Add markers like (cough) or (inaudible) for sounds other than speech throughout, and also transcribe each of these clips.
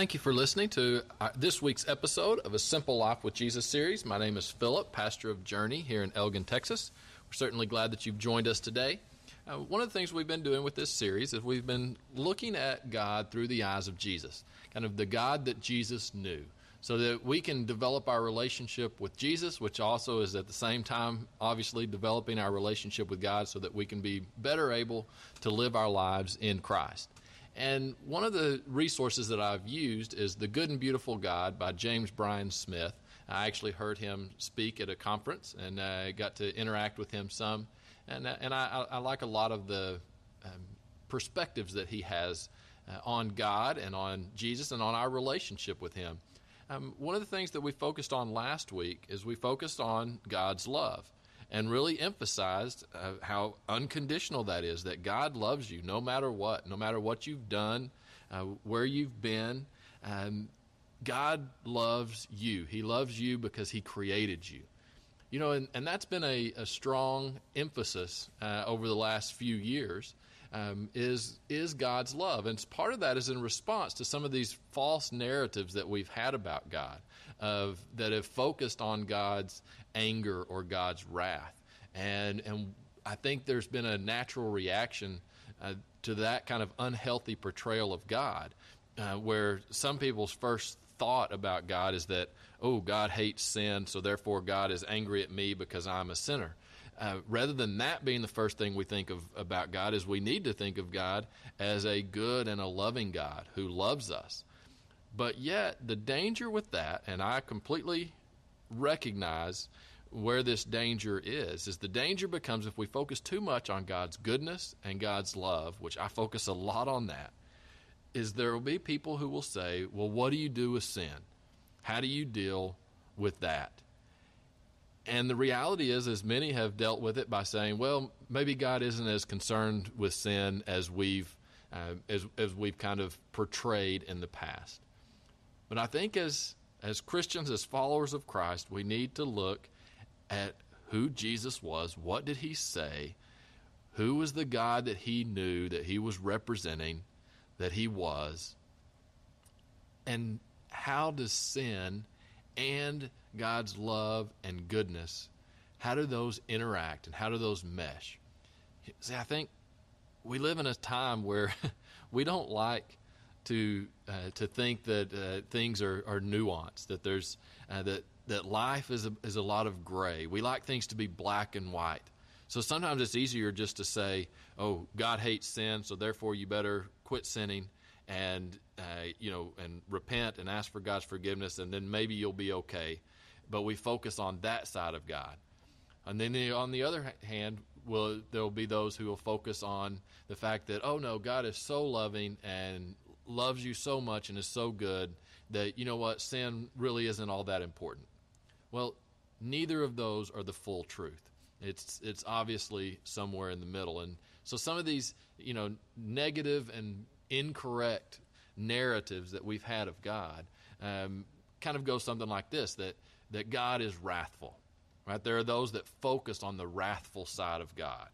Thank you for listening to uh, this week's episode of a Simple Life with Jesus series. My name is Philip, pastor of Journey here in Elgin, Texas. We're certainly glad that you've joined us today. Uh, one of the things we've been doing with this series is we've been looking at God through the eyes of Jesus, kind of the God that Jesus knew, so that we can develop our relationship with Jesus, which also is at the same time, obviously, developing our relationship with God so that we can be better able to live our lives in Christ. And one of the resources that I've used is The Good and Beautiful God by James Bryan Smith. I actually heard him speak at a conference and uh, got to interact with him some. And, uh, and I, I, like a lot of the um, perspectives that he has uh, on God and on Jesus and on our relationship with him. Um, one of the things that we focused on last week is we focused on God's love and really emphasized uh, how unconditional that is that God loves you no matter what, no matter what you've done, uh, where you've been. Um, God loves you. He loves you because He created you. You know, and, and that's been a, a strong emphasis uh, over the last few years um, is is God's love, and part of that is in response to some of these false narratives that we've had about God, of that have focused on God's anger or God's wrath, and and I think there's been a natural reaction uh, to that kind of unhealthy portrayal of God, uh, where some people's first thought about God is that, oh, God hates sin, so therefore God is angry at me because I'm a sinner. Uh, rather than that being the first thing we think of about God, is we need to think of God as a good and a loving God who loves us. But yet, the danger with that, and I completely recognize where this danger is, is the danger becomes if we focus too much on God's goodness and God's love, which I focus a lot on that, is there will be people who will say, well, what do you do with sin? How do you deal with that? And the reality is, as many have dealt with it by saying, well, maybe God isn't as concerned with sin as we've, uh, as, as we've kind of portrayed in the past. But I think as, as Christians, as followers of Christ, we need to look at who Jesus was, what did he say, who was the God that he knew that he was representing, that he was, and how does sin and God's love and goodness, how do those interact and how do those mesh? See, I think we live in a time where (laughs) we don't like to uh, to think that uh, things are, are nuanced, that there's uh, that that life is a, is a lot of gray. We like things to be black and white. So sometimes it's easier just to say, "Oh, God hates sin, so therefore you better quit sinning." and uh, you know and repent and ask for God's forgiveness, and then maybe you'll be okay. But we focus on that side of God. And then the, on the other hand, will there will be those who will focus on the fact that oh no, God is so loving and loves you so much and is so good that you know what sin really isn't all that important. Well, neither of those are the full truth. It's it's obviously somewhere in the middle, and so some of these you know negative and incorrect narratives that we've had of God um, kind of go something like this that, that God is wrathful. Right? There are those that focus on the wrathful side of God.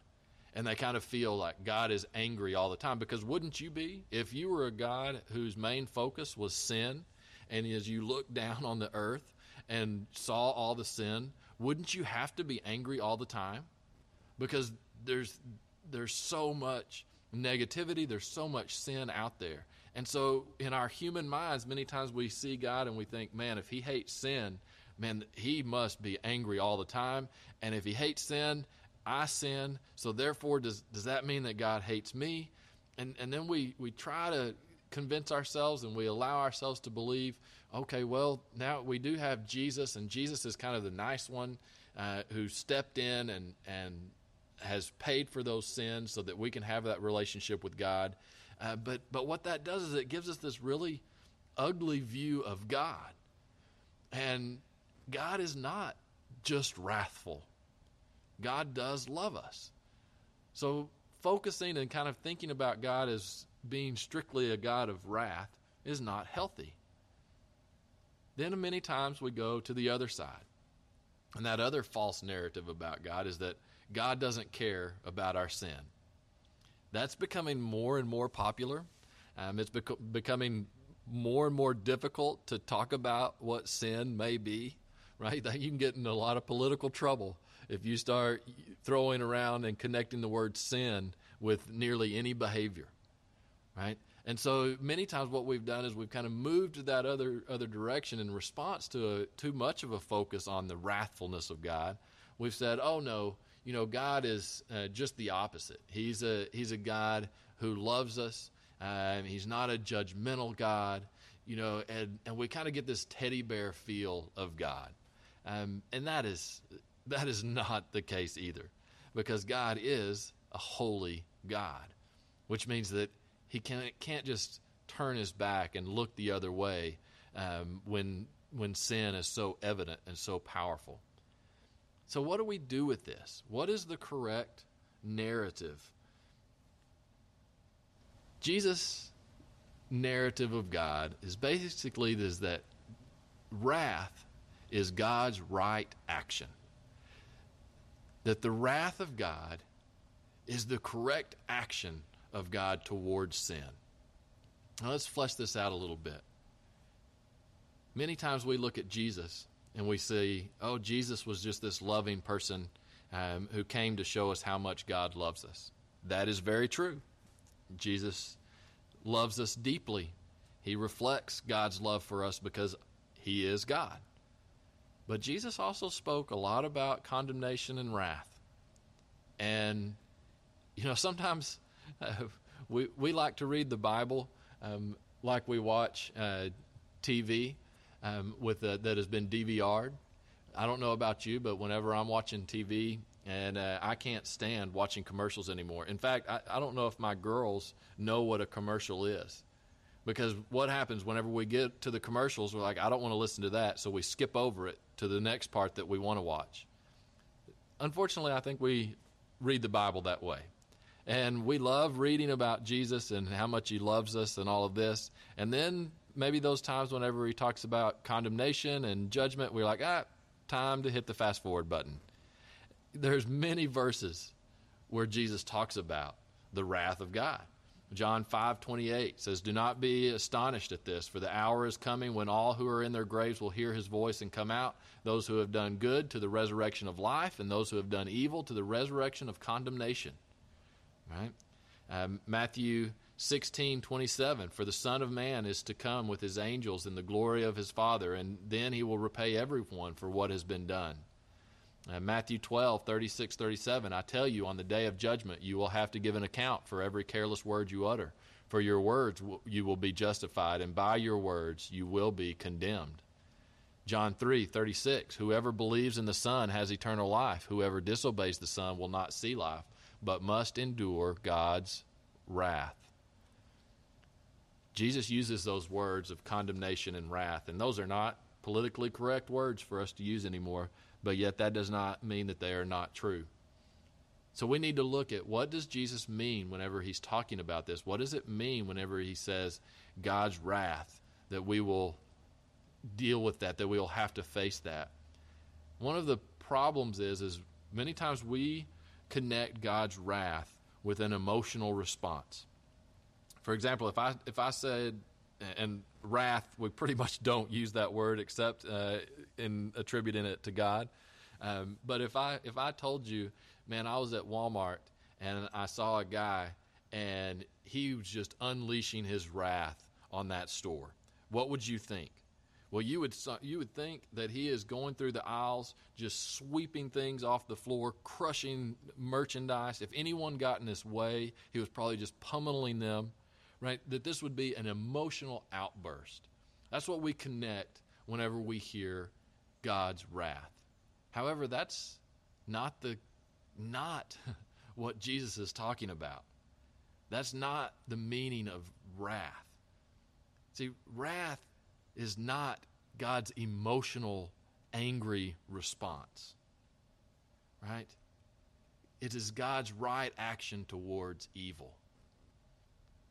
And they kind of feel like God is angry all the time. Because wouldn't you be? If you were a God whose main focus was sin, and as you looked down on the earth and saw all the sin, wouldn't you have to be angry all the time? Because there's there's so much negativity. There's so much sin out there. And so, in our human minds, many times we see God and we think, man, if He hates sin, man, He must be angry all the time. And if He hates sin, I sin. So, therefore, does, does that mean that God hates me? And, and then we, we try to convince ourselves and we allow ourselves to believe, okay, well, now we do have Jesus, and Jesus is kind of the nice one uh, who stepped in and, and has paid for those sins so that we can have that relationship with God. Uh, but but what that does is it gives us this really ugly view of God. And God is not just wrathful. God does love us. So focusing and kind of thinking about God as being strictly a God of wrath is not healthy. Then many times we go to the other side. And that other false narrative about God is that God doesn't care about our sin. That's becoming more and more popular. Um, it's bec- becoming more and more difficult to talk about what sin may be, (laughs) right? You can get in a lot of political trouble if you start throwing around and connecting the word sin with nearly any behavior, right? And so many times what we've done is we've kind of moved to that other other direction in response to a, too much of a focus on the wrathfulness of God. We've said, "Oh no, you know, God is uh, just the opposite. He's a he's a God who loves us. Um, he's not a judgmental God, you know, and and we kind of get this teddy bear feel of God, um, and that is that is not the case either, because God is a holy God, which means that he can't, can't just turn his back and look the other way um, when, when sin is so evident and so powerful. So, what do we do with this? What is the correct narrative? Jesus' narrative of God is basically this that wrath is God's right action. That the wrath of God is the correct action of God towards sin. Now let's flesh this out a little bit. Many times we look at Jesus and we see, oh, Jesus was just this loving person um, who came to show us how much God loves us. That is very true. Jesus loves us deeply. He reflects God's love for us because he is God. But Jesus also spoke a lot about condemnation and wrath. And, you know, sometimes uh, we we like to read the Bible um, like we watch uh, TV um, with a, that has been DVR'd. I don't know about you, but whenever I'm watching TV and uh, I can't stand watching commercials anymore. In fact, I, I don't know if my girls know what a commercial is. Because what happens whenever we get to the commercials, we're like, I don't want to listen to that, so we skip over it to the next part that we want to watch. Unfortunately, I think we read the Bible that way. And we love reading about Jesus and how much he loves us and all of this. And then maybe those times whenever he talks about condemnation and judgment, we're like, ah, time to hit the fast forward button. There's many verses where Jesus talks about the wrath of God. John 5:28 says, "Do not be astonished at this, for the hour is coming when all who are in their graves will hear his voice and come out, those who have done good to the resurrection of life, and those who have done evil to the resurrection of condemnation." Right? Um, Matthew 16, 27. For the Son of Man is to come with his angels in the glory of his Father, and then he will repay everyone for what has been done. Uh, Matthew 12, 36, 37. I tell you, on the day of judgment, you will have to give an account for every careless word you utter. For your words you will be justified, and by your words you will be condemned. John 3, 36. Whoever believes in the Son has eternal life. Whoever disobeys the Son will not see life but must endure God's wrath. Jesus uses those words of condemnation and wrath, and those are not politically correct words for us to use anymore, but yet that does not mean that they are not true. So we need to look at what does Jesus mean whenever he's talking about this? What does it mean whenever he says God's wrath that we will deal with that, that we will have to face that? One of the problems is is many times we connect God's wrath with an emotional response. For example, if I if I said and wrath, we pretty much don't use that word except uh, in attributing it to God. Um, but if I if I told you, man, I was at Walmart and I saw a guy and he was just unleashing his wrath on that store, what would you think? Well, you would you would think that he is going through the aisles, just sweeping things off the floor, crushing merchandise. If anyone got in his way, he was probably just pummeling them. Right? That this would be an emotional outburst. That's what we connect whenever we hear God's wrath. However, that's not the not (laughs) what Jesus is talking about. That's not the meaning of wrath. See, wrath is not God's emotional, angry response. Right? It is God's right action towards evil.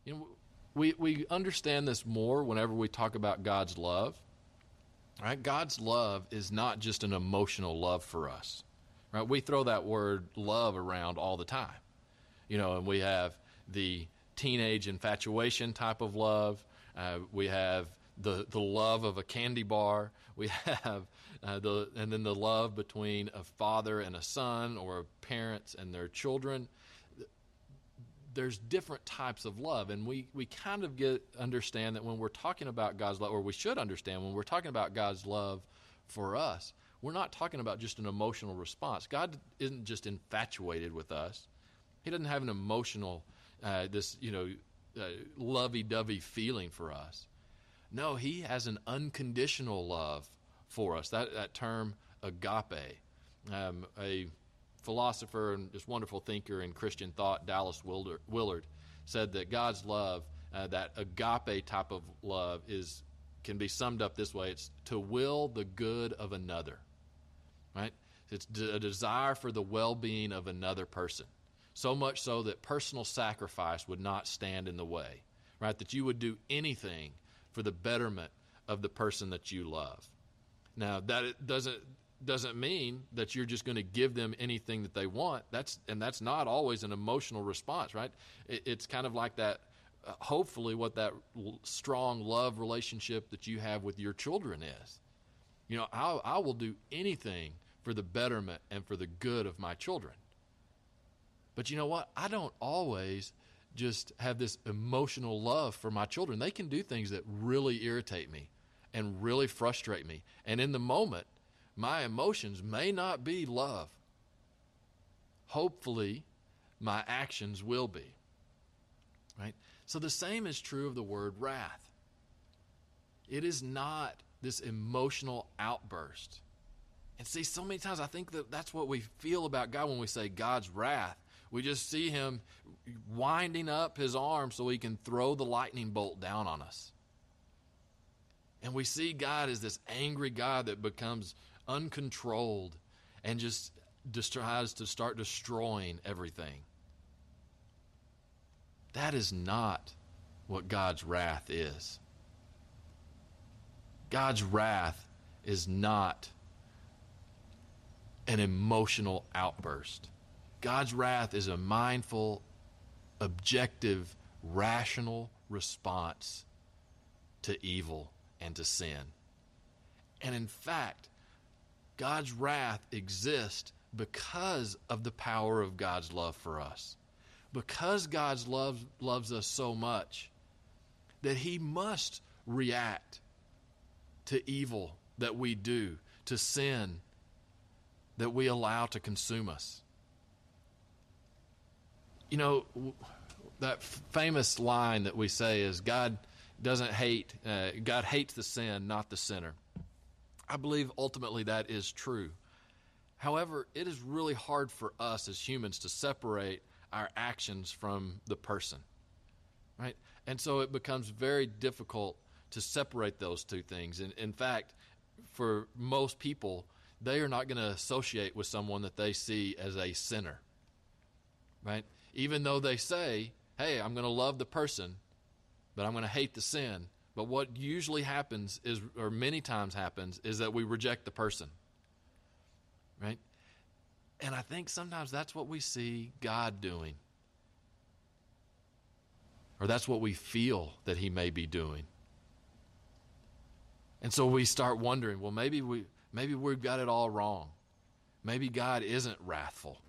You know, we, we understand this more whenever we talk about God's love. Right? God's love is not just an emotional love for us. Right? We throw that word love around all the time. You know, and we have the teenage infatuation type of love, Uh, we have the, the love of a candy bar. (laughs) We have uh, the and then the love between a father and a son, or parents and their children. There's different types of love, and we, we kind of get understand that when we're talking about God's love, or we should understand when we're talking about God's love for us, we're not talking about just an emotional response. God isn't just infatuated with us. He doesn't have an emotional, uh, this you know, uh, lovey-dovey feeling for us. No, He has an unconditional love for us. That that term agape, um, a philosopher and just wonderful thinker in Christian thought, Dallas Willard, said that God's love, uh, that agape type of love, is can be summed up this way: it's to will the good of another. Right? It's a desire for the well-being of another person. So much so that personal sacrifice would not stand in the way. Right? That you would do anything for the betterment of the person that you love. Now, that it doesn't doesn't mean that you're just going to give them anything that they want. That's and that's not always an emotional response, right? It, it's kind of like that. Uh, hopefully, what that l- strong love relationship that you have with your children is. You know, I, I will do anything for the betterment and for the good of my children. But you know what? I don't always just have this emotional love for my children. They can do things that really irritate me and really frustrate me. And in the moment, my emotions may not be love. Hopefully, my actions will be. Right? So the same is true of the word wrath. It is not this emotional outburst. And see, so many times I think that that's what we feel about God when we say God's wrath. We just see him winding up his arm so he can throw the lightning bolt down on us. And we see God as this angry God that becomes uncontrolled and just tries to start destroying everything. That is not what God's wrath is. God's wrath is not an emotional outburst. God's wrath is a mindful, objective, rational response to evil and to sin. And in fact, God's wrath exists because of the power of God's love for us. Because God's love loves us so much that he must react to evil that we do, to sin that we allow to consume us. You know, that famous line that we say is God doesn't hate, uh, God hates the sin, not the sinner. I believe ultimately that is true. However, it is really hard for us as humans to separate our actions from the person. Right? And so it becomes very difficult to separate those two things. And in fact, for most people, they are not going to associate with someone that they see as a sinner. Right? Even though they say, hey, I'm going to love the person, but I'm going to hate the sin. But what usually happens is, or many times happens, is that we reject the person. Right? And I think sometimes that's what we see God doing. Or that's what we feel that He may be doing. And so we start wondering, well, maybe we maybe we've got it all wrong. Maybe God isn't wrathful.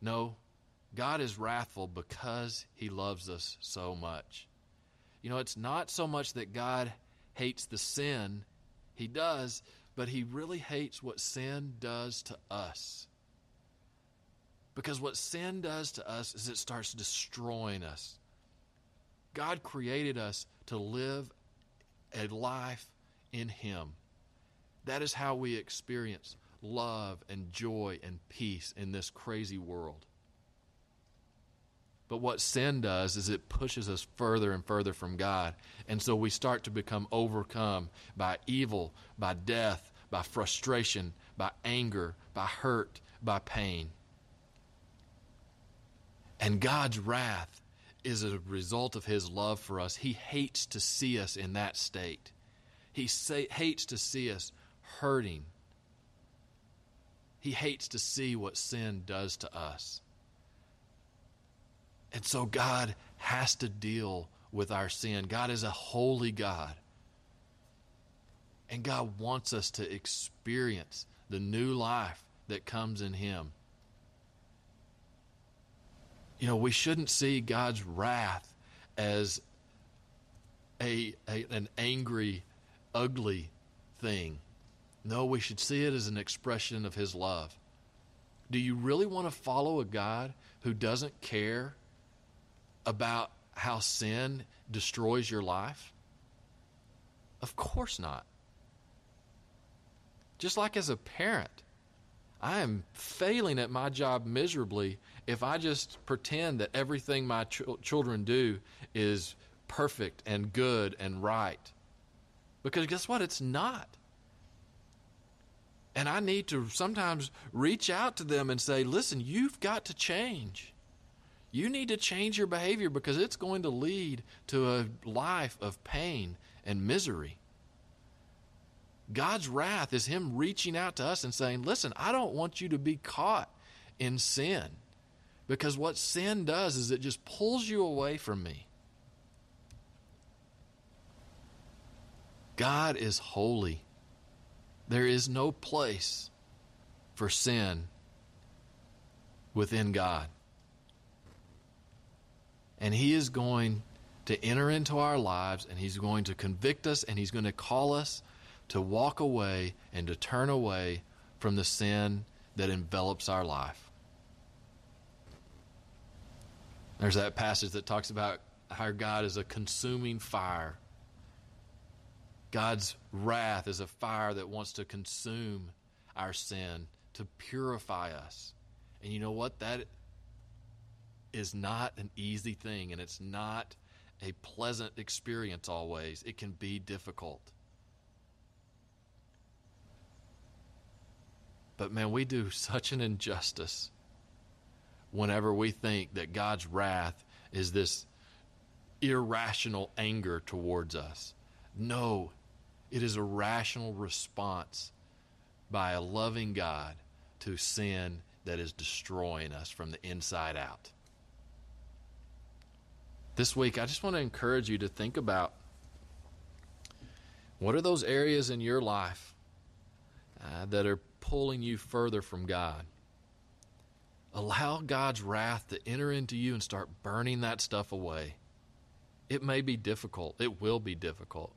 No, God is wrathful because he loves us so much. You know, it's not so much that God hates the sin, he does, but he really hates what sin does to us. Because what sin does to us is it starts destroying us. God created us to live a life in him. That is how we experience love and joy and peace in this crazy world. But what sin does is it pushes us further and further from God. And so we start to become overcome by evil, by death, by frustration, by anger, by hurt, by pain. And God's wrath is a result of his love for us. He hates to see us in that state. He hates to see us hurting. He hates to see what sin does to us. And so God has to deal with our sin. God is a holy God. And God wants us to experience the new life that comes in Him. You know, we shouldn't see God's wrath as a, a, an angry, ugly thing. No, we should see it as an expression of His love. Do you really want to follow a God who doesn't care about how sin destroys your life? Of course not. Just like as a parent, I am failing at my job miserably if I just pretend that everything my ch- children do is perfect and good and right. Because guess what? It's not. And I need to sometimes reach out to them and say, listen, you've got to change. You need to change your behavior because it's going to lead to a life of pain and misery. God's wrath is Him reaching out to us and saying, Listen, I don't want you to be caught in sin. Because what sin does is it just pulls you away from me. God is holy. There is no place for sin within God. And He is going to enter into our lives and He's going to convict us and He's going to call us to walk away and to turn away from the sin that envelops our life. There's that passage that talks about how God is a consuming fire. God's wrath is a fire that wants to consume our sin, to purify us. And you know what? That is not an easy thing, and it's not a pleasant experience always. It can be difficult. But man, we do (laughs) such an injustice whenever we think that God's wrath is this irrational anger towards us. No, it is a rational response by a loving God to sin that is destroying us from the inside out. This week, I just want to encourage you to think about what are those areas in your life uh, that are pulling you further from God. Allow God's wrath to enter into you and start burning that stuff away. It may be difficult, it will be difficult.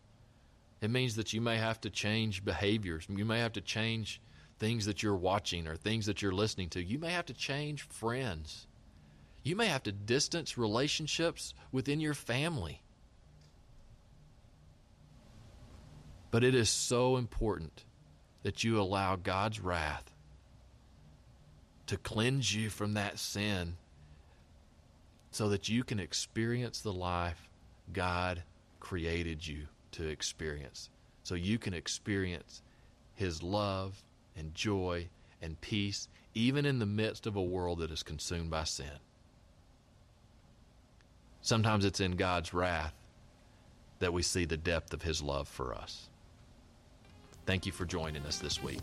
It means that you may have to change behaviors. You may have to change things that you're watching or things that you're listening to. You may have to change friends. You may have to distance relationships within your family. But it is so important that you allow God's wrath to cleanse you from that sin so that you can experience the life God created you to experience. So you can experience His love and joy and peace, even in the midst of a world that is consumed by sin. Sometimes it's in God's wrath that we see the depth of His love for us. Thank you for joining us this week.